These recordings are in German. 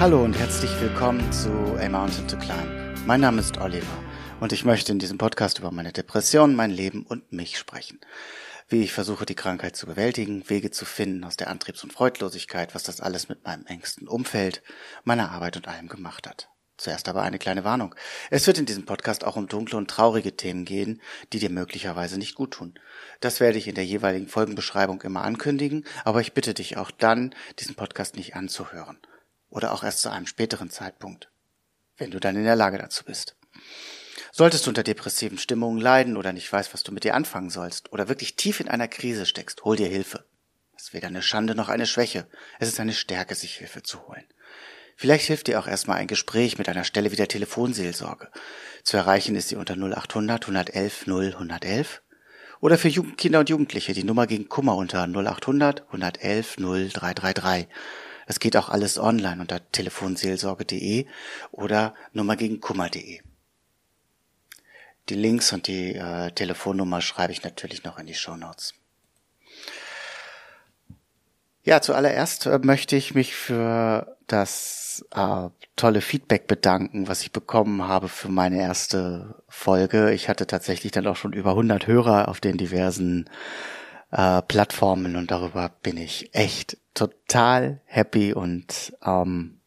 Hallo und herzlich willkommen zu A Mountain to Climb. Mein Name ist Oliver und ich möchte in diesem Podcast über meine Depression, mein Leben und mich sprechen. Wie ich versuche, die Krankheit zu bewältigen, Wege zu finden aus der Antriebs- und Freudlosigkeit, was das alles mit meinem engsten Umfeld, meiner Arbeit und allem gemacht hat. Zuerst aber eine kleine Warnung. Es wird in diesem Podcast auch um dunkle und traurige Themen gehen, die dir möglicherweise nicht gut tun. Das werde ich in der jeweiligen Folgenbeschreibung immer ankündigen, aber ich bitte dich auch dann, diesen Podcast nicht anzuhören oder auch erst zu einem späteren Zeitpunkt, wenn du dann in der Lage dazu bist. Solltest du unter depressiven Stimmungen leiden oder nicht weißt, was du mit dir anfangen sollst oder wirklich tief in einer Krise steckst, hol dir Hilfe. Es ist weder eine Schande noch eine Schwäche. Es ist eine Stärke, sich Hilfe zu holen. Vielleicht hilft dir auch erstmal ein Gespräch mit einer Stelle wie der Telefonseelsorge. Zu erreichen ist sie unter 0800 111 0 111 oder für Kinder und Jugendliche die Nummer gegen Kummer unter 0800 111 0 333. Das geht auch alles online unter telefonseelsorge.de oder nummergegenkummer.de. Die Links und die äh, Telefonnummer schreibe ich natürlich noch in die Show Notes. Ja, zuallererst äh, möchte ich mich für das äh, tolle Feedback bedanken, was ich bekommen habe für meine erste Folge. Ich hatte tatsächlich dann auch schon über 100 Hörer auf den diversen äh, Plattformen und darüber bin ich echt total happy und ähm,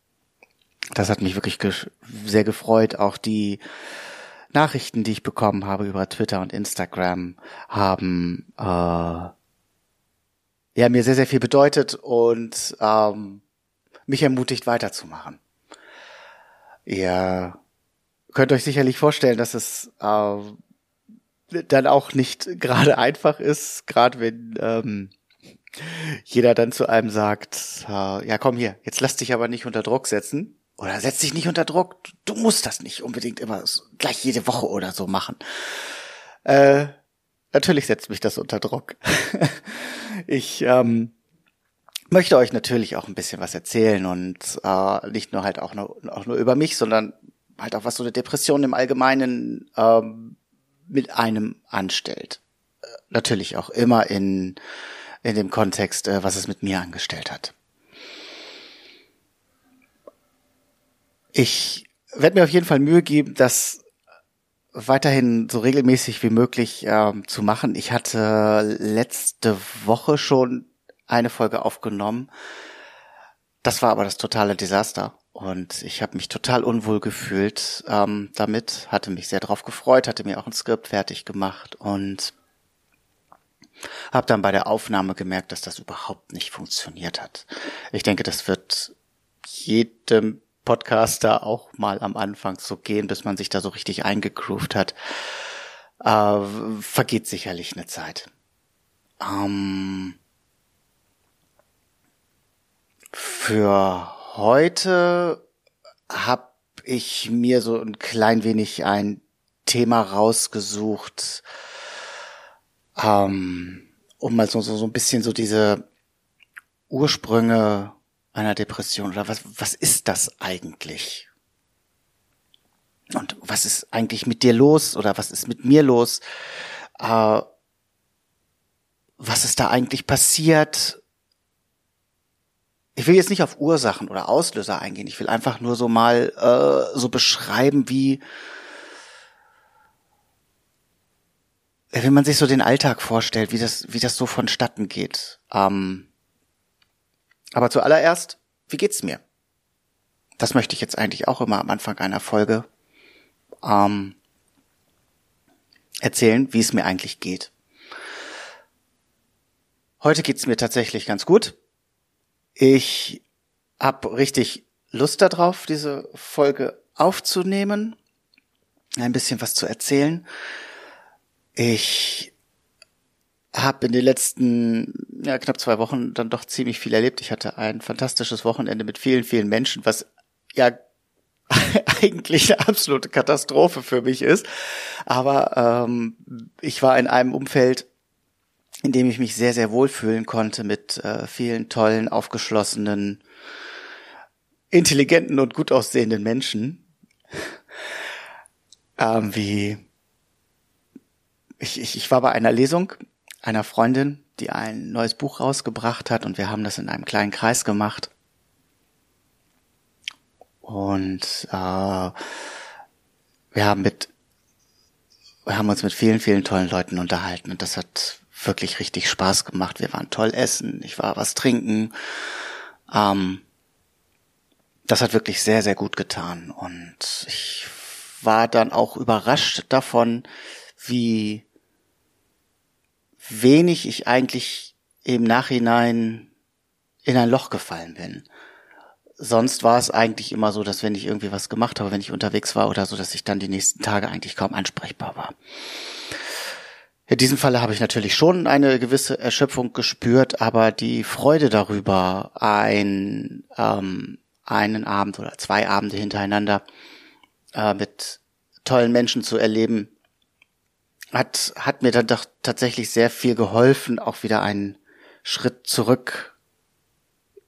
das hat mich wirklich sehr gefreut. Auch die Nachrichten, die ich bekommen habe über Twitter und Instagram, haben äh, ja mir sehr, sehr viel bedeutet und ähm, mich ermutigt weiterzumachen. Ihr könnt euch sicherlich vorstellen, dass es äh, dann auch nicht gerade einfach ist, gerade wenn ähm, jeder dann zu einem sagt, äh, ja komm hier, jetzt lass dich aber nicht unter Druck setzen. Oder setz dich nicht unter Druck, du musst das nicht unbedingt immer gleich jede Woche oder so machen. Äh, natürlich setzt mich das unter Druck. ich ähm, möchte euch natürlich auch ein bisschen was erzählen und äh, nicht nur halt auch nur, auch nur über mich, sondern halt auch was so eine Depression im Allgemeinen ähm, mit einem anstellt. Äh, natürlich auch immer in, in dem Kontext, äh, was es mit mir angestellt hat. Ich werde mir auf jeden Fall Mühe geben, das weiterhin so regelmäßig wie möglich ähm, zu machen. Ich hatte letzte Woche schon eine Folge aufgenommen. Das war aber das totale Desaster. Und ich habe mich total unwohl gefühlt ähm, damit, hatte mich sehr darauf gefreut, hatte mir auch ein Skript fertig gemacht und habe dann bei der Aufnahme gemerkt, dass das überhaupt nicht funktioniert hat. Ich denke, das wird jedem Podcaster auch mal am Anfang so gehen, bis man sich da so richtig eingegroovt hat. Äh, vergeht sicherlich eine Zeit. Ähm, für heute habe ich mir so ein klein wenig ein Thema rausgesucht, ähm, um mal so, so, so ein bisschen so diese Ursprünge einer Depression oder was, was ist das eigentlich? Und was ist eigentlich mit dir los oder was ist mit mir los? Äh, was ist da eigentlich passiert? Ich will jetzt nicht auf Ursachen oder Auslöser eingehen. Ich will einfach nur so mal äh, so beschreiben, wie wenn man sich so den Alltag vorstellt, wie das, wie das so vonstatten geht. Ähm, aber zuallererst, wie geht's mir? Das möchte ich jetzt eigentlich auch immer am Anfang einer Folge ähm, erzählen, wie es mir eigentlich geht. Heute geht's mir tatsächlich ganz gut. Ich habe richtig Lust darauf, diese Folge aufzunehmen, ein bisschen was zu erzählen. Ich habe in den letzten ja, knapp zwei Wochen dann doch ziemlich viel erlebt. Ich hatte ein fantastisches Wochenende mit vielen, vielen Menschen, was ja eigentlich eine absolute Katastrophe für mich ist. Aber ähm, ich war in einem Umfeld, in dem ich mich sehr, sehr wohlfühlen konnte mit äh, vielen tollen, aufgeschlossenen, intelligenten und gut aussehenden Menschen. ähm, wie ich, ich, ich war bei einer Lesung einer Freundin, die ein neues Buch rausgebracht hat und wir haben das in einem kleinen Kreis gemacht. Und äh, wir haben mit wir haben uns mit vielen, vielen tollen Leuten unterhalten und das hat wirklich richtig Spaß gemacht. Wir waren toll essen, ich war was trinken. Ähm, das hat wirklich sehr, sehr gut getan und ich war dann auch überrascht davon, wie wenig ich eigentlich im Nachhinein in ein Loch gefallen bin. Sonst war es eigentlich immer so, dass wenn ich irgendwie was gemacht habe, wenn ich unterwegs war oder so, dass ich dann die nächsten Tage eigentlich kaum ansprechbar war. In diesem Falle habe ich natürlich schon eine gewisse Erschöpfung gespürt, aber die Freude darüber, ein, ähm, einen Abend oder zwei Abende hintereinander äh, mit tollen Menschen zu erleben, hat, hat mir dann doch tatsächlich sehr viel geholfen, auch wieder einen Schritt zurück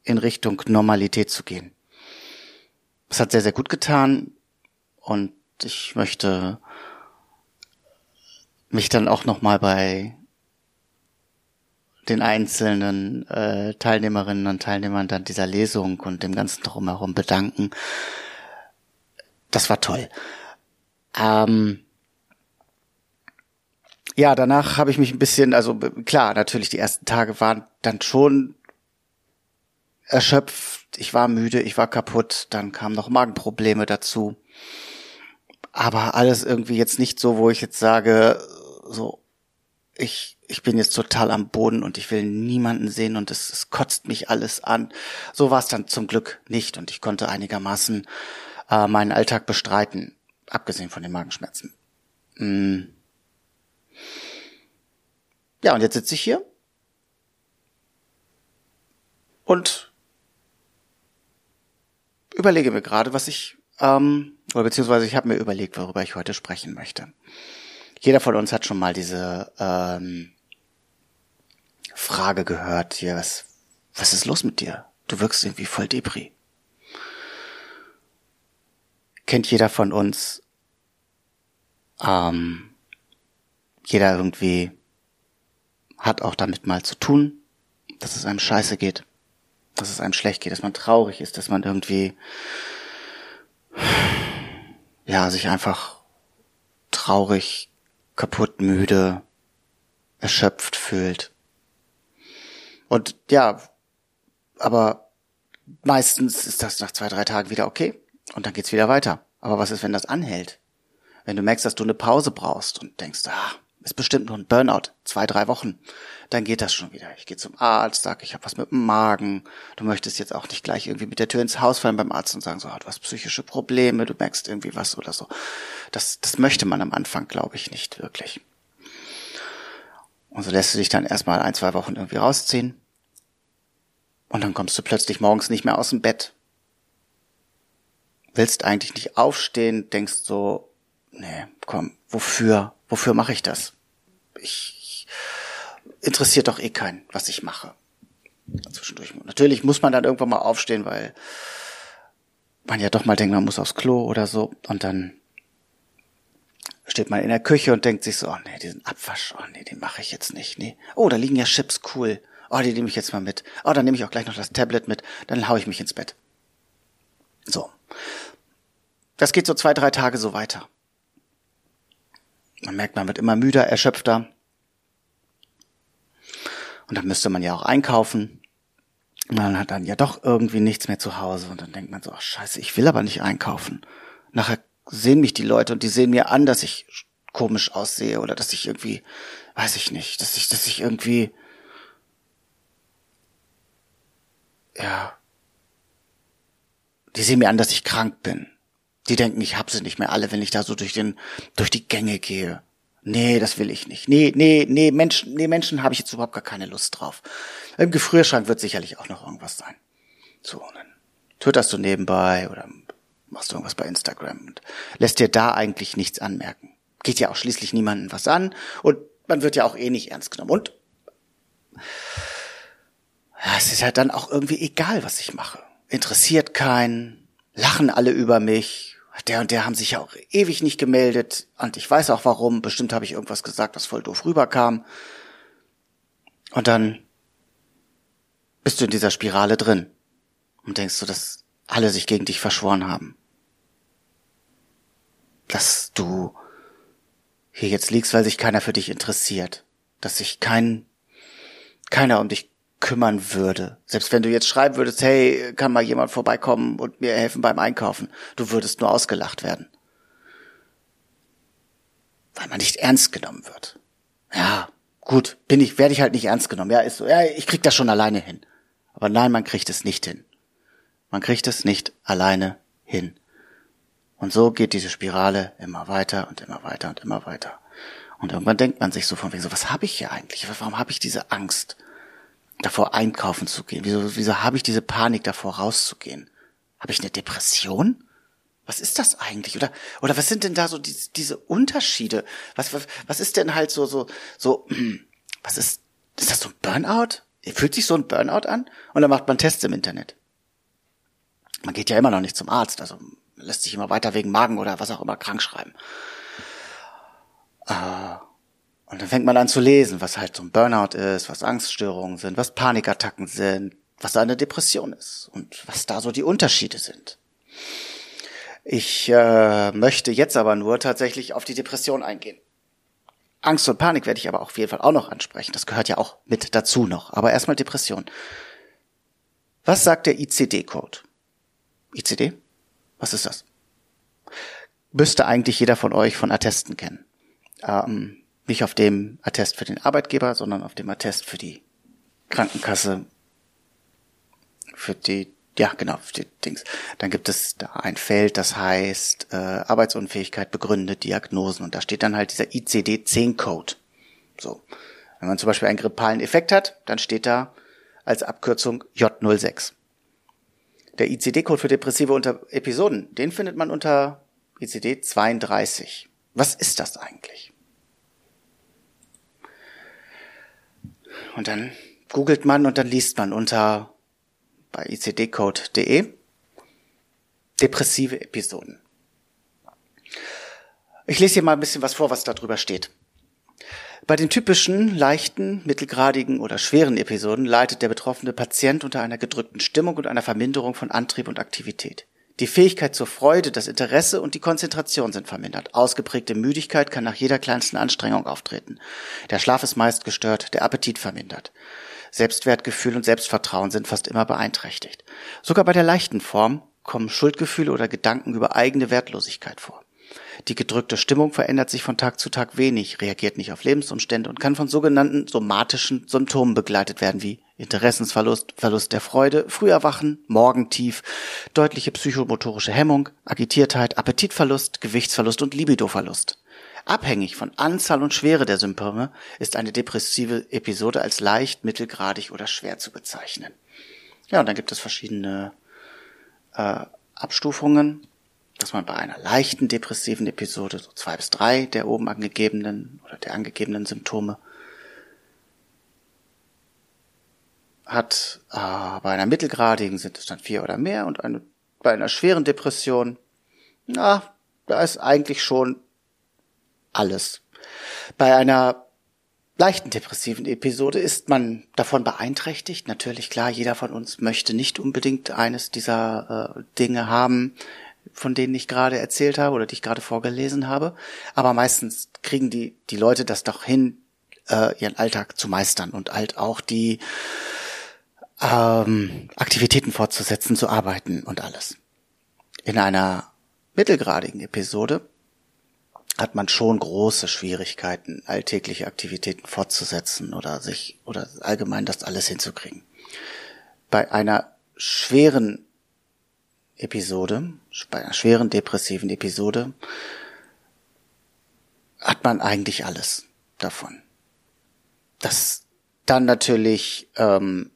in Richtung Normalität zu gehen. Es hat sehr, sehr gut getan und ich möchte mich dann auch nochmal bei den einzelnen äh, Teilnehmerinnen und Teilnehmern dann dieser Lesung und dem ganzen drumherum bedanken. Das war toll. Ähm, ja, danach habe ich mich ein bisschen, also klar, natürlich die ersten Tage waren dann schon erschöpft, ich war müde, ich war kaputt, dann kamen noch Magenprobleme dazu. Aber alles irgendwie jetzt nicht so, wo ich jetzt sage, so, ich, ich bin jetzt total am Boden und ich will niemanden sehen und es, es kotzt mich alles an. So war es dann zum Glück nicht und ich konnte einigermaßen äh, meinen Alltag bestreiten, abgesehen von den Magenschmerzen. Mm. Ja, und jetzt sitze ich hier und überlege mir gerade, was ich, ähm, oder beziehungsweise ich habe mir überlegt, worüber ich heute sprechen möchte. Jeder von uns hat schon mal diese ähm, Frage gehört, hier, was, was ist los mit dir? Du wirkst irgendwie voll Depri. Kennt jeder von uns, ähm, jeder irgendwie hat auch damit mal zu tun, dass es einem scheiße geht dass es einem schlecht geht, dass man traurig ist, dass man irgendwie, ja, sich einfach traurig, kaputt, müde, erschöpft fühlt. Und ja, aber meistens ist das nach zwei, drei Tagen wieder okay. Und dann geht's wieder weiter. Aber was ist, wenn das anhält? Wenn du merkst, dass du eine Pause brauchst und denkst, ah, ist bestimmt nur ein Burnout, zwei, drei Wochen, dann geht das schon wieder. Ich gehe zum Arzt, sag, ich habe was mit dem Magen. Du möchtest jetzt auch nicht gleich irgendwie mit der Tür ins Haus fallen beim Arzt und sagen, so, du hast psychische Probleme, du merkst irgendwie was oder so. Das, das möchte man am Anfang, glaube ich, nicht wirklich. Und so lässt du dich dann erstmal ein, zwei Wochen irgendwie rausziehen. Und dann kommst du plötzlich morgens nicht mehr aus dem Bett. Willst eigentlich nicht aufstehen, denkst so, nee, komm, wofür, wofür mache ich das? Ich, interessiert doch eh keinen, was ich mache. Zwischendurch. Natürlich muss man dann irgendwann mal aufstehen, weil man ja doch mal denkt, man muss aufs Klo oder so. Und dann steht man in der Küche und denkt sich so, oh nee, diesen Abwasch, oh nee, den mache ich jetzt nicht. Nee. Oh, da liegen ja Chips, cool. Oh, die nehme ich jetzt mal mit. Oh, dann nehme ich auch gleich noch das Tablet mit. Dann hau ich mich ins Bett. So. Das geht so zwei, drei Tage so weiter. Man merkt, man wird immer müder, erschöpfter. Und dann müsste man ja auch einkaufen. Und man hat dann ja doch irgendwie nichts mehr zu Hause. Und dann denkt man so, ach scheiße, ich will aber nicht einkaufen. Nachher sehen mich die Leute und die sehen mir an, dass ich komisch aussehe oder dass ich irgendwie, weiß ich nicht, dass ich, dass ich irgendwie, ja, die sehen mir an, dass ich krank bin. Die denken, ich hab sie nicht mehr alle, wenn ich da so durch den, durch die Gänge gehe. Nee, das will ich nicht. Nee, nee, nee, Menschen, nee, Menschen habe ich jetzt überhaupt gar keine Lust drauf. Im Gefrierschrank wird sicherlich auch noch irgendwas sein. So, und dann twitterst du nebenbei oder machst du irgendwas bei Instagram und lässt dir da eigentlich nichts anmerken. Geht ja auch schließlich niemandem was an und man wird ja auch eh nicht ernst genommen. Und es ist ja dann auch irgendwie egal, was ich mache. Interessiert keinen, lachen alle über mich, der und der haben sich ja auch ewig nicht gemeldet und ich weiß auch warum. Bestimmt habe ich irgendwas gesagt, das voll doof rüberkam. Und dann bist du in dieser Spirale drin und denkst du, das, alle sich gegen dich verschworen haben. Dass du hier jetzt liegst, weil sich keiner für dich interessiert. Dass sich kein, keiner um dich kümmern würde. Selbst wenn du jetzt schreiben würdest, hey, kann mal jemand vorbeikommen und mir helfen beim Einkaufen, du würdest nur ausgelacht werden. Weil man nicht ernst genommen wird. Ja, gut, bin ich, werde ich halt nicht ernst genommen. Ja, ist so, ja, ich krieg das schon alleine hin. Aber nein, man kriegt es nicht hin. Man kriegt es nicht alleine hin. Und so geht diese Spirale immer weiter und immer weiter und immer weiter. Und irgendwann denkt man sich so von wegen so, was habe ich hier eigentlich? Warum habe ich diese Angst, davor einkaufen zu gehen? Wieso, wieso habe ich diese Panik davor rauszugehen? Habe ich eine Depression? Was ist das eigentlich? Oder, oder was sind denn da so die, diese Unterschiede? Was, was, was ist denn halt so, so, so, was ist, ist das so ein Burnout? Fühlt sich so ein Burnout an? Und dann macht man Tests im Internet. Man geht ja immer noch nicht zum Arzt, also lässt sich immer weiter wegen Magen oder was auch immer krank schreiben. Äh, und dann fängt man an zu lesen, was halt so ein Burnout ist, was Angststörungen sind, was Panikattacken sind, was eine Depression ist und was da so die Unterschiede sind. Ich äh, möchte jetzt aber nur tatsächlich auf die Depression eingehen. Angst und Panik werde ich aber auf jeden Fall auch noch ansprechen. Das gehört ja auch mit dazu noch. Aber erstmal Depression. Was sagt der ICD-Code? ICD? Was ist das? Müsste eigentlich jeder von euch von Attesten kennen. Ähm, nicht auf dem Attest für den Arbeitgeber, sondern auf dem Attest für die Krankenkasse, für die ja, genau, steht Dings. Dann gibt es da ein Feld, das heißt äh, Arbeitsunfähigkeit begründet, Diagnosen. Und da steht dann halt dieser ICD-10-Code. So. Wenn man zum Beispiel einen grippalen Effekt hat, dann steht da als Abkürzung J06. Der ICD-Code für depressive unter Episoden, den findet man unter ICD 32. Was ist das eigentlich? Und dann googelt man und dann liest man unter bei icdcode.de. Depressive Episoden. Ich lese hier mal ein bisschen was vor, was da drüber steht. Bei den typischen leichten, mittelgradigen oder schweren Episoden leidet der betroffene Patient unter einer gedrückten Stimmung und einer Verminderung von Antrieb und Aktivität. Die Fähigkeit zur Freude, das Interesse und die Konzentration sind vermindert. Ausgeprägte Müdigkeit kann nach jeder kleinsten Anstrengung auftreten. Der Schlaf ist meist gestört, der Appetit vermindert. Selbstwertgefühl und Selbstvertrauen sind fast immer beeinträchtigt. Sogar bei der leichten Form kommen Schuldgefühle oder Gedanken über eigene Wertlosigkeit vor. Die gedrückte Stimmung verändert sich von Tag zu Tag wenig, reagiert nicht auf Lebensumstände und kann von sogenannten somatischen Symptomen begleitet werden wie Interessensverlust, Verlust der Freude, Früherwachen, Morgentief, deutliche psychomotorische Hemmung, Agitiertheit, Appetitverlust, Gewichtsverlust und Libidoverlust. Abhängig von Anzahl und Schwere der Symptome ist eine depressive Episode als leicht, mittelgradig oder schwer zu bezeichnen. Ja, und dann gibt es verschiedene äh, Abstufungen, dass man bei einer leichten depressiven Episode so zwei bis drei der oben angegebenen oder der angegebenen Symptome hat. Äh, bei einer mittelgradigen sind es dann vier oder mehr und eine, bei einer schweren Depression, na, da ist eigentlich schon alles. Bei einer leichten depressiven Episode ist man davon beeinträchtigt. Natürlich, klar, jeder von uns möchte nicht unbedingt eines dieser äh, Dinge haben, von denen ich gerade erzählt habe oder die ich gerade vorgelesen habe. Aber meistens kriegen die, die Leute das doch hin, äh, ihren Alltag zu meistern und halt auch die ähm, Aktivitäten fortzusetzen, zu arbeiten und alles. In einer mittelgradigen Episode hat man schon große Schwierigkeiten, alltägliche Aktivitäten fortzusetzen oder sich oder allgemein das alles hinzukriegen. Bei einer schweren Episode, bei einer schweren depressiven Episode hat man eigentlich alles davon. Dass dann natürlich ähm,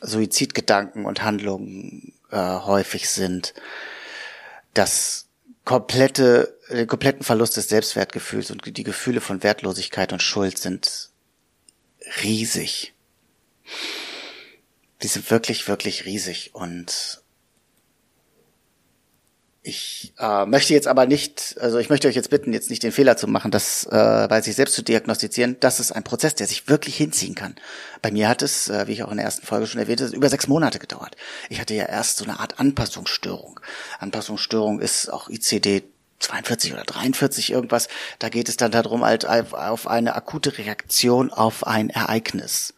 Suizidgedanken und Handlungen äh, häufig sind, dass komplette, den kompletten Verlust des Selbstwertgefühls und die Gefühle von Wertlosigkeit und Schuld sind riesig. Die sind wirklich, wirklich riesig und Ich äh, möchte jetzt aber nicht, also ich möchte euch jetzt bitten, jetzt nicht den Fehler zu machen, das äh, bei sich selbst zu diagnostizieren. Das ist ein Prozess, der sich wirklich hinziehen kann. Bei mir hat es, äh, wie ich auch in der ersten Folge schon erwähnte, über sechs Monate gedauert. Ich hatte ja erst so eine Art Anpassungsstörung. Anpassungsstörung ist auch ICD 42 oder 43 irgendwas. Da geht es dann darum, halt auf eine akute Reaktion auf ein Ereignis.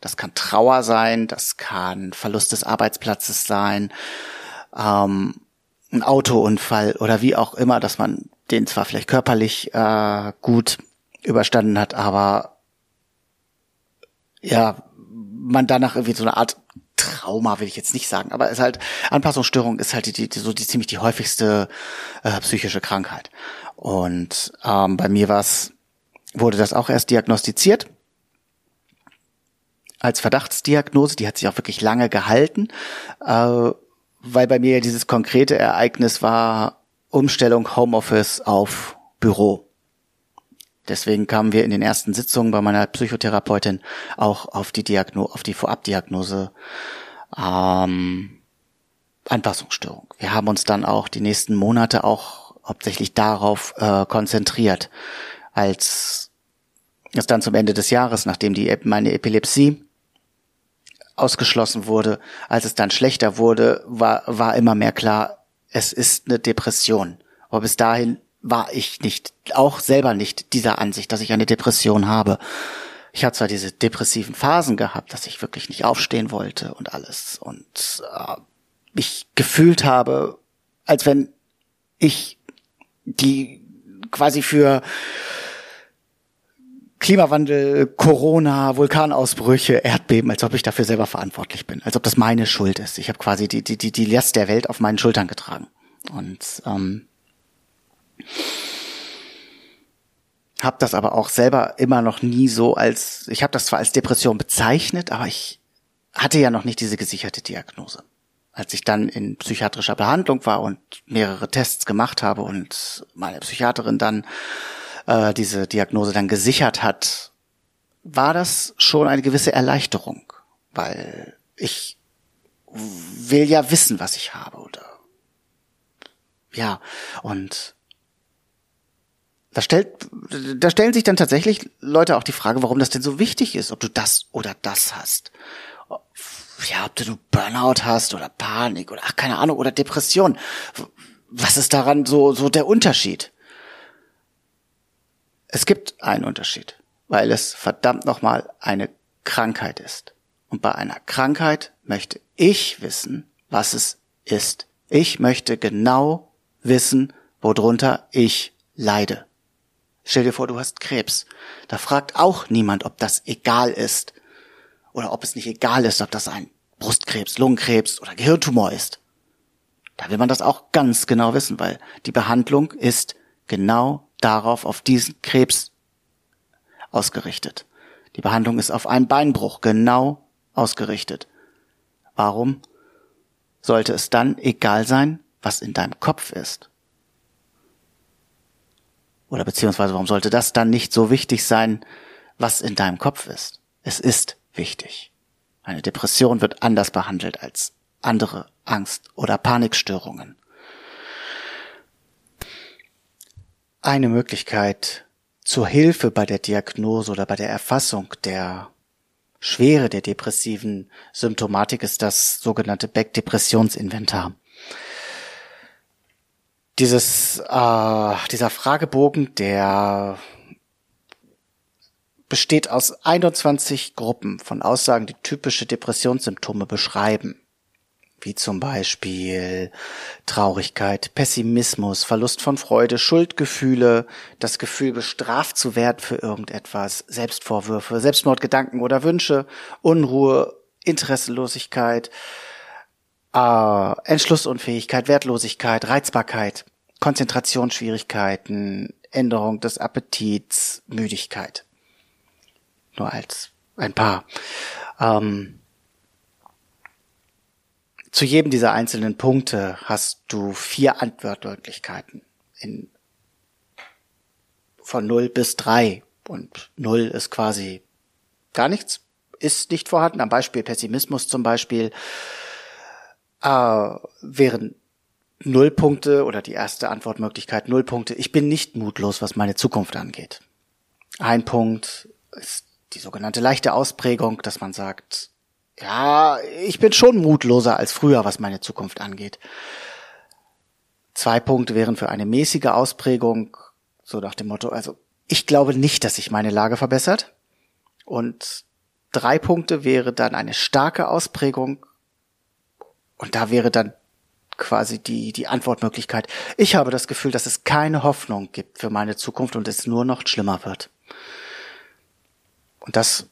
Das kann Trauer sein, das kann Verlust des Arbeitsplatzes sein. Ähm, ein Autounfall oder wie auch immer, dass man den zwar vielleicht körperlich äh, gut überstanden hat, aber ja, man danach irgendwie so eine Art Trauma will ich jetzt nicht sagen, aber es halt Anpassungsstörung ist halt die, die, so die ziemlich die häufigste äh, psychische Krankheit. Und ähm, bei mir war's wurde das auch erst diagnostiziert als Verdachtsdiagnose. Die hat sich auch wirklich lange gehalten. Äh, weil bei mir ja dieses konkrete Ereignis war Umstellung Homeoffice auf Büro. Deswegen kamen wir in den ersten Sitzungen bei meiner Psychotherapeutin auch auf die Diagno auf die Vorabdiagnose ähm, Anpassungsstörung. Wir haben uns dann auch die nächsten Monate auch hauptsächlich darauf äh, konzentriert, als es dann zum Ende des Jahres, nachdem die meine Epilepsie ausgeschlossen wurde, als es dann schlechter wurde, war, war immer mehr klar, es ist eine Depression. Aber bis dahin war ich nicht, auch selber nicht dieser Ansicht, dass ich eine Depression habe. Ich hatte zwar diese depressiven Phasen gehabt, dass ich wirklich nicht aufstehen wollte und alles und äh, mich gefühlt habe, als wenn ich die quasi für Klimawandel, Corona, Vulkanausbrüche, Erdbeben, als ob ich dafür selber verantwortlich bin, als ob das meine Schuld ist. Ich habe quasi die, die, die, die Last der Welt auf meinen Schultern getragen. Und ähm, habe das aber auch selber immer noch nie so als, ich habe das zwar als Depression bezeichnet, aber ich hatte ja noch nicht diese gesicherte Diagnose. Als ich dann in psychiatrischer Behandlung war und mehrere Tests gemacht habe und meine Psychiaterin dann äh, diese Diagnose dann gesichert hat, war das schon eine gewisse Erleichterung, weil ich will ja wissen, was ich habe oder ja und da stellt, da stellen sich dann tatsächlich Leute auch die Frage, warum das denn so wichtig ist, ob du das oder das hast. Ja, ob du Burnout hast oder Panik oder ach, keine Ahnung, oder Depression. Was ist daran so, so der Unterschied? Es gibt einen Unterschied, weil es verdammt nochmal eine Krankheit ist. Und bei einer Krankheit möchte ich wissen, was es ist. Ich möchte genau wissen, worunter ich leide. Stell dir vor, du hast Krebs. Da fragt auch niemand, ob das egal ist. Oder ob es nicht egal ist, ob das ein Brustkrebs, Lungenkrebs oder Gehirntumor ist. Da will man das auch ganz genau wissen, weil die Behandlung ist genau darauf, auf diesen Krebs ausgerichtet. Die Behandlung ist auf einen Beinbruch genau ausgerichtet. Warum sollte es dann egal sein, was in deinem Kopf ist? Oder beziehungsweise warum sollte das dann nicht so wichtig sein, was in deinem Kopf ist? Es ist wichtig. Eine Depression wird anders behandelt als andere Angst- oder Panikstörungen. Eine Möglichkeit zur Hilfe bei der Diagnose oder bei der Erfassung der Schwere der depressiven Symptomatik ist das sogenannte Beck-Depressionsinventar. Dieses, äh, dieser Fragebogen, der besteht aus 21 Gruppen von Aussagen, die typische Depressionssymptome beschreiben wie zum Beispiel Traurigkeit, Pessimismus, Verlust von Freude, Schuldgefühle, das Gefühl bestraft zu werden für irgendetwas, Selbstvorwürfe, Selbstmordgedanken oder Wünsche, Unruhe, Interessenlosigkeit, äh, Entschlussunfähigkeit, Wertlosigkeit, Reizbarkeit, Konzentrationsschwierigkeiten, Änderung des Appetits, Müdigkeit. Nur als ein paar. Ähm, zu jedem dieser einzelnen Punkte hast du vier Antwortmöglichkeiten in, von 0 bis 3. Und 0 ist quasi gar nichts, ist nicht vorhanden. Am Beispiel Pessimismus zum Beispiel, äh, wären null Punkte oder die erste Antwortmöglichkeit null Punkte. Ich bin nicht mutlos, was meine Zukunft angeht. Ein Punkt ist die sogenannte leichte Ausprägung, dass man sagt, ja, ich bin schon mutloser als früher, was meine Zukunft angeht. Zwei Punkte wären für eine mäßige Ausprägung, so nach dem Motto, also ich glaube nicht, dass sich meine Lage verbessert. Und drei Punkte wäre dann eine starke Ausprägung. Und da wäre dann quasi die, die Antwortmöglichkeit. Ich habe das Gefühl, dass es keine Hoffnung gibt für meine Zukunft und es nur noch schlimmer wird. Und das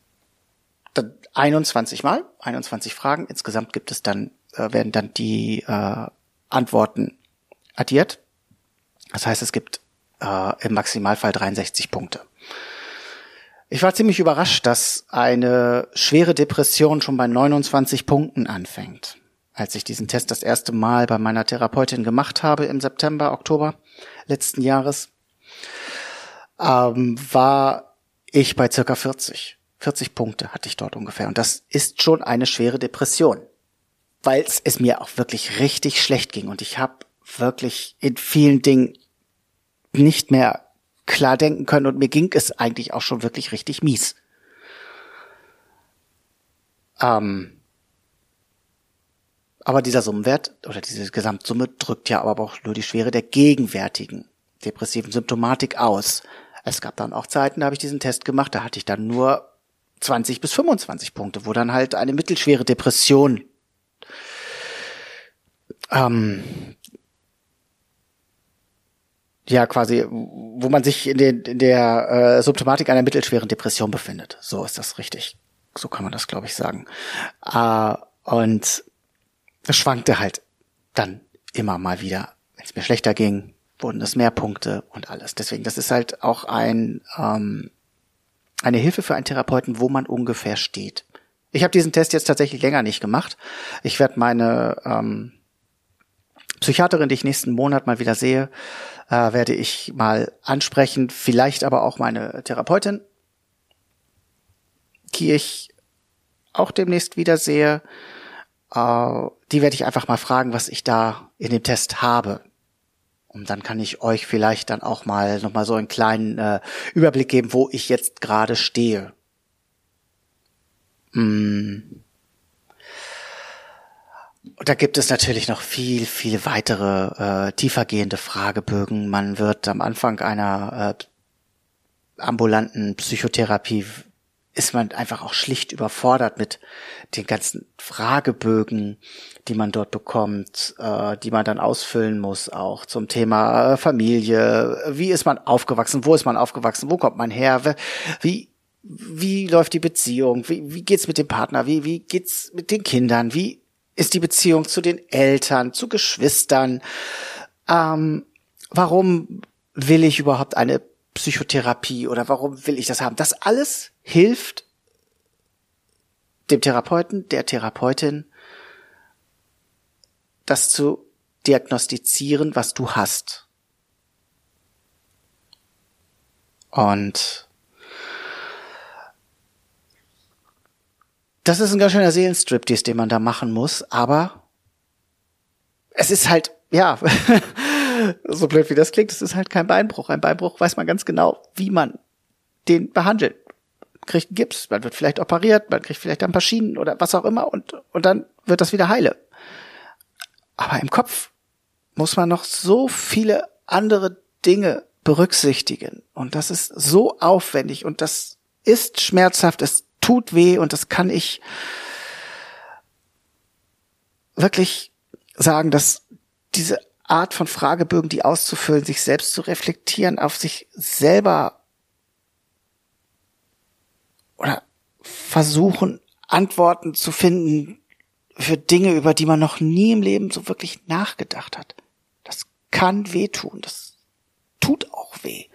21 Mal, 21 Fragen. Insgesamt gibt es dann, äh, werden dann die äh, Antworten addiert. Das heißt, es gibt äh, im Maximalfall 63 Punkte. Ich war ziemlich überrascht, dass eine schwere Depression schon bei 29 Punkten anfängt. Als ich diesen Test das erste Mal bei meiner Therapeutin gemacht habe im September, Oktober letzten Jahres, ähm, war ich bei circa 40. 40 Punkte hatte ich dort ungefähr. Und das ist schon eine schwere Depression, weil es mir auch wirklich richtig schlecht ging. Und ich habe wirklich in vielen Dingen nicht mehr klar denken können und mir ging es eigentlich auch schon wirklich richtig mies. Ähm, aber dieser Summenwert oder diese Gesamtsumme drückt ja aber auch nur die Schwere der gegenwärtigen depressiven Symptomatik aus. Es gab dann auch Zeiten, da habe ich diesen Test gemacht, da hatte ich dann nur 20 bis 25 Punkte, wo dann halt eine mittelschwere Depression ähm, ja quasi, wo man sich in, den, in der äh, Symptomatik einer mittelschweren Depression befindet. So ist das richtig. So kann man das, glaube ich, sagen. Äh, und es schwankte halt dann immer mal wieder. Wenn es mir schlechter ging, wurden es mehr Punkte und alles. Deswegen, das ist halt auch ein ähm, eine Hilfe für einen Therapeuten, wo man ungefähr steht. Ich habe diesen Test jetzt tatsächlich länger nicht gemacht. Ich werde meine ähm, Psychiaterin, die ich nächsten Monat mal wieder sehe, äh, werde ich mal ansprechen. Vielleicht aber auch meine Therapeutin, die ich auch demnächst wieder sehe. Äh, die werde ich einfach mal fragen, was ich da in dem Test habe. Und dann kann ich euch vielleicht dann auch mal nochmal so einen kleinen äh, Überblick geben, wo ich jetzt gerade stehe. Mm. Und da gibt es natürlich noch viel, viel weitere äh, tiefergehende Fragebögen. Man wird am Anfang einer äh, ambulanten Psychotherapie ist man einfach auch schlicht überfordert mit den ganzen Fragebögen, die man dort bekommt, äh, die man dann ausfüllen muss, auch zum Thema äh, Familie. Wie ist man aufgewachsen? Wo ist man aufgewachsen? Wo kommt man her? Wie wie läuft die Beziehung? Wie, wie geht's mit dem Partner? Wie wie geht's mit den Kindern? Wie ist die Beziehung zu den Eltern, zu Geschwistern? Ähm, warum will ich überhaupt eine Psychotherapie oder warum will ich das haben? Das alles hilft dem Therapeuten, der Therapeutin, das zu diagnostizieren, was du hast. Und das ist ein ganz schöner Seelenstriptease, den man da machen muss, aber es ist halt, ja, so blöd wie das klingt, es ist halt kein Beinbruch. Ein Beinbruch weiß man ganz genau, wie man den behandelt kriegt einen Gips, man wird vielleicht operiert, man kriegt vielleicht ein paar Schienen oder was auch immer und, und dann wird das wieder heile. Aber im Kopf muss man noch so viele andere Dinge berücksichtigen. Und das ist so aufwendig und das ist schmerzhaft, es tut weh und das kann ich wirklich sagen, dass diese Art von Fragebögen, die auszufüllen, sich selbst zu reflektieren, auf sich selber oder versuchen, Antworten zu finden für Dinge, über die man noch nie im Leben so wirklich nachgedacht hat. Das kann wehtun. Das tut auch weh.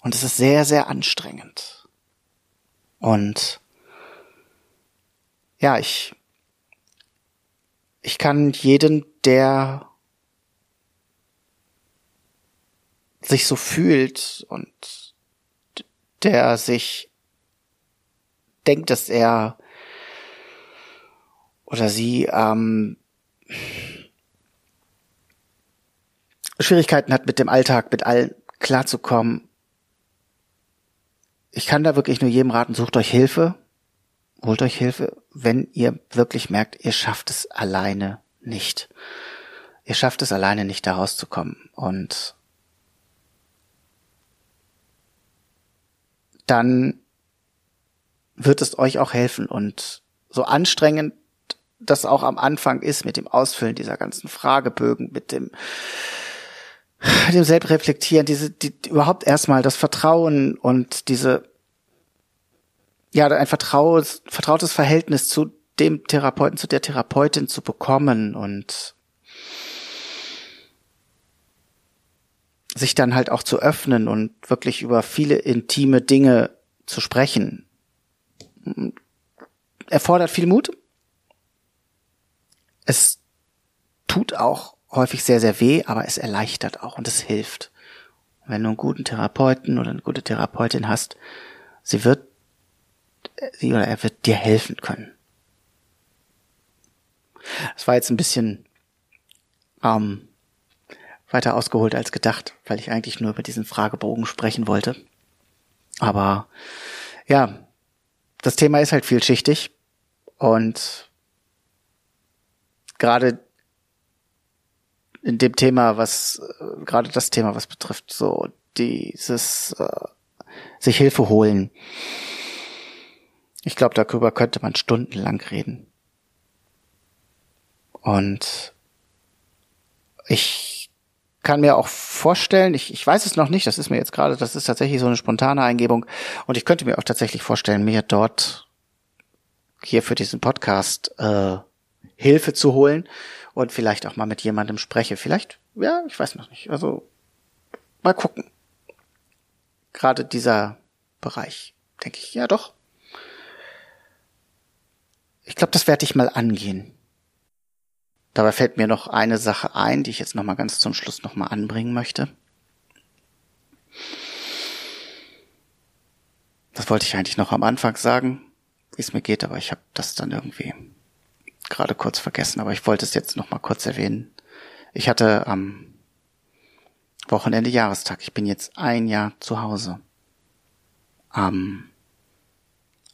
Und es ist sehr, sehr anstrengend. Und ja, ich, ich kann jeden, der sich so fühlt und der sich denkt, dass er oder sie ähm, Schwierigkeiten hat mit dem Alltag, mit allen klarzukommen. Ich kann da wirklich nur jedem raten, sucht euch Hilfe, holt euch Hilfe, wenn ihr wirklich merkt, ihr schafft es alleine nicht. Ihr schafft es alleine nicht, da rauszukommen. Und dann wird es euch auch helfen. Und so anstrengend das auch am Anfang ist mit dem Ausfüllen dieser ganzen Fragebögen, mit dem, dem Selbstreflektieren, diese, die, überhaupt erstmal das Vertrauen und diese, ja, ein vertrautes, vertrautes Verhältnis zu dem Therapeuten, zu der Therapeutin zu bekommen und sich dann halt auch zu öffnen und wirklich über viele intime Dinge zu sprechen. Erfordert viel Mut. Es tut auch häufig sehr, sehr weh, aber es erleichtert auch und es hilft. Wenn du einen guten Therapeuten oder eine gute Therapeutin hast, sie wird, sie oder er wird dir helfen können. Es war jetzt ein bisschen ähm, weiter ausgeholt als gedacht, weil ich eigentlich nur über diesen Fragebogen sprechen wollte. Aber ja, das Thema ist halt vielschichtig und gerade in dem Thema, was äh, gerade das Thema, was betrifft, so dieses äh, sich Hilfe holen. Ich glaube, darüber könnte man stundenlang reden. Und ich kann mir auch vorstellen, ich, ich weiß es noch nicht, das ist mir jetzt gerade, das ist tatsächlich so eine spontane Eingebung und ich könnte mir auch tatsächlich vorstellen, mir dort hier für diesen Podcast äh, Hilfe zu holen und vielleicht auch mal mit jemandem spreche. Vielleicht, ja, ich weiß noch nicht. Also mal gucken. Gerade dieser Bereich, denke ich, ja doch. Ich glaube, das werde ich mal angehen. Dabei fällt mir noch eine Sache ein, die ich jetzt noch mal ganz zum Schluss noch mal anbringen möchte. Das wollte ich eigentlich noch am Anfang sagen, wie es mir geht, aber ich habe das dann irgendwie gerade kurz vergessen, aber ich wollte es jetzt noch mal kurz erwähnen. Ich hatte am Wochenende Jahrestag. Ich bin jetzt ein Jahr zu Hause. Am,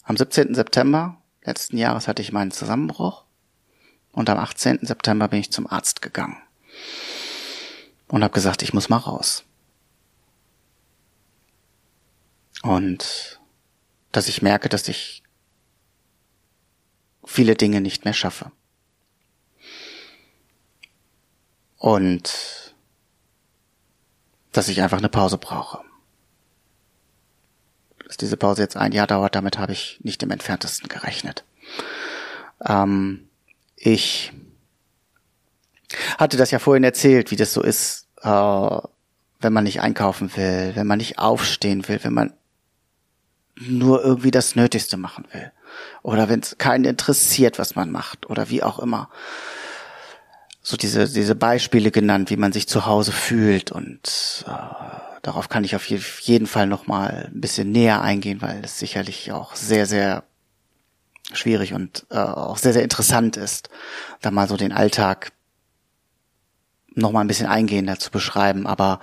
am 17. September letzten Jahres hatte ich meinen Zusammenbruch. Und am 18. September bin ich zum Arzt gegangen und habe gesagt, ich muss mal raus. Und dass ich merke, dass ich viele Dinge nicht mehr schaffe. Und dass ich einfach eine Pause brauche. Dass diese Pause jetzt ein Jahr dauert, damit habe ich nicht im entferntesten gerechnet. Ähm, ich hatte das ja vorhin erzählt, wie das so ist, äh, wenn man nicht einkaufen will, wenn man nicht aufstehen will, wenn man nur irgendwie das Nötigste machen will. Oder wenn es keinen interessiert, was man macht oder wie auch immer. So diese, diese Beispiele genannt, wie man sich zu Hause fühlt und äh, darauf kann ich auf jeden Fall nochmal ein bisschen näher eingehen, weil es sicherlich auch sehr, sehr schwierig und äh, auch sehr, sehr interessant ist, da mal so den Alltag noch mal ein bisschen eingehender zu beschreiben. Aber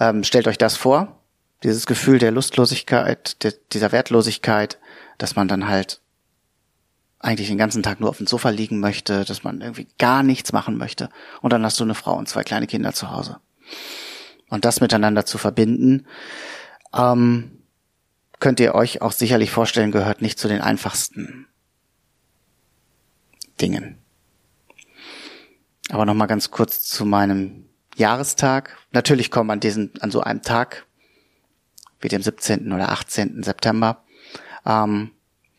ähm, stellt euch das vor, dieses Gefühl der Lustlosigkeit, der, dieser Wertlosigkeit, dass man dann halt eigentlich den ganzen Tag nur auf dem Sofa liegen möchte, dass man irgendwie gar nichts machen möchte. Und dann hast du eine Frau und zwei kleine Kinder zu Hause. Und das miteinander zu verbinden, ähm, könnt ihr euch auch sicherlich vorstellen, gehört nicht zu den einfachsten Dingen. Aber noch mal ganz kurz zu meinem Jahrestag. Natürlich kommen an diesen, an so einem Tag, wie dem 17. oder 18. September, ähm,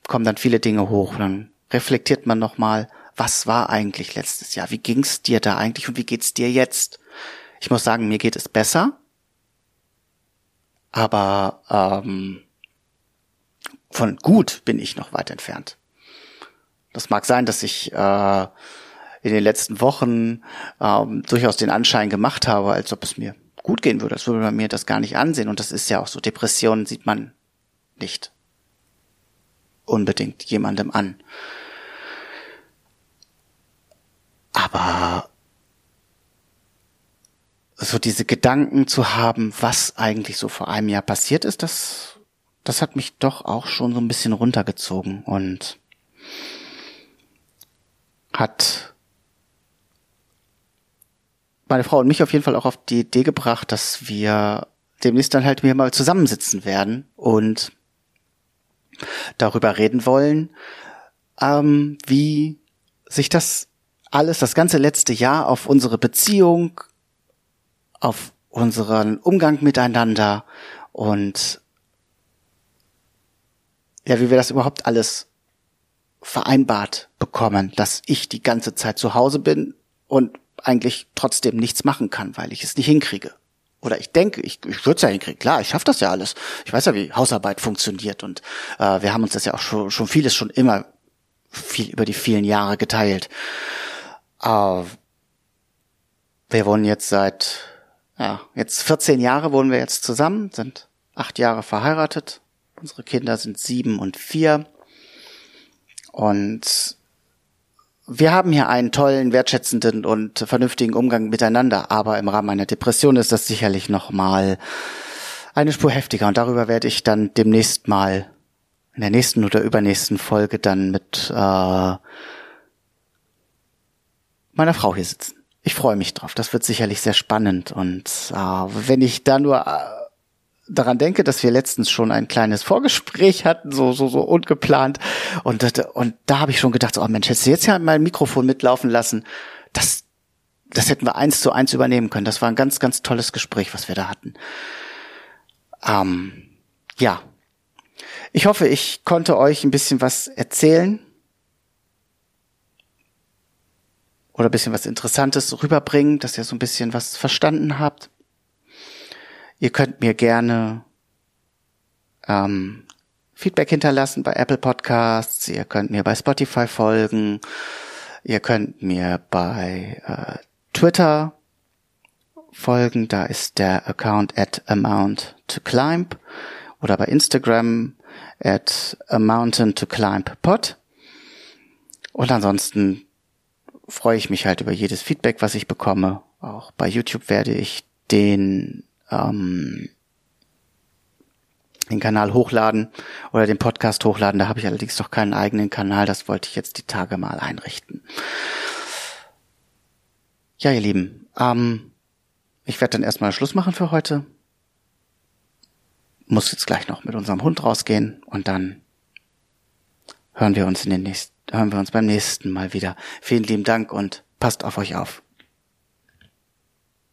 kommen dann viele Dinge hoch. Dann reflektiert man noch mal, was war eigentlich letztes Jahr? Wie ging's dir da eigentlich und wie geht's dir jetzt? Ich muss sagen, mir geht es besser, aber ähm, von gut bin ich noch weit entfernt. Das mag sein, dass ich äh, in den letzten Wochen ähm, durchaus den Anschein gemacht habe, als ob es mir gut gehen würde, als würde man mir das gar nicht ansehen. Und das ist ja auch so. Depressionen sieht man nicht unbedingt jemandem an. Aber so diese Gedanken zu haben, was eigentlich so vor einem Jahr passiert ist, das, das hat mich doch auch schon so ein bisschen runtergezogen und hat meine Frau und mich auf jeden Fall auch auf die Idee gebracht, dass wir demnächst dann halt wieder mal zusammensitzen werden und darüber reden wollen, ähm, wie sich das alles, das ganze letzte Jahr auf unsere Beziehung, auf unseren Umgang miteinander und ja, wie wir das überhaupt alles vereinbart bekommen, dass ich die ganze Zeit zu Hause bin und eigentlich trotzdem nichts machen kann, weil ich es nicht hinkriege. Oder ich denke, ich, ich würde es ja hinkriegen. Klar, ich schaffe das ja alles. Ich weiß ja, wie Hausarbeit funktioniert und äh, wir haben uns das ja auch schon, schon vieles schon immer viel über die vielen Jahre geteilt. Äh, wir wohnen jetzt seit, ja, jetzt 14 Jahre wohnen wir jetzt zusammen, sind acht Jahre verheiratet. Unsere Kinder sind sieben und vier. Und wir haben hier einen tollen, wertschätzenden und vernünftigen Umgang miteinander, aber im Rahmen einer Depression ist das sicherlich nochmal eine Spur heftiger und darüber werde ich dann demnächst mal in der nächsten oder übernächsten Folge dann mit äh, meiner Frau hier sitzen. Ich freue mich drauf. Das wird sicherlich sehr spannend und äh, wenn ich da nur äh, daran denke, dass wir letztens schon ein kleines Vorgespräch hatten, so so so ungeplant und und da habe ich schon gedacht, oh Mensch, hättest du jetzt ja mein Mikrofon mitlaufen lassen, das das hätten wir eins zu eins übernehmen können. Das war ein ganz ganz tolles Gespräch, was wir da hatten. Ähm, ja, ich hoffe, ich konnte euch ein bisschen was erzählen oder ein bisschen was Interessantes rüberbringen, dass ihr so ein bisschen was verstanden habt. Ihr könnt mir gerne ähm, Feedback hinterlassen bei Apple Podcasts. Ihr könnt mir bei Spotify folgen. Ihr könnt mir bei äh, Twitter folgen. Da ist der Account at amount to climb oder bei Instagram at a mountain to climb pod. Und ansonsten freue ich mich halt über jedes Feedback, was ich bekomme. Auch bei YouTube werde ich den ähm, den Kanal hochladen oder den Podcast hochladen. Da habe ich allerdings doch keinen eigenen Kanal. Das wollte ich jetzt die Tage mal einrichten. Ja, ihr Lieben, ähm, ich werde dann erstmal Schluss machen für heute. Muss jetzt gleich noch mit unserem Hund rausgehen und dann hören wir uns in den nächsten, hören wir uns beim nächsten Mal wieder. Vielen lieben Dank und passt auf euch auf.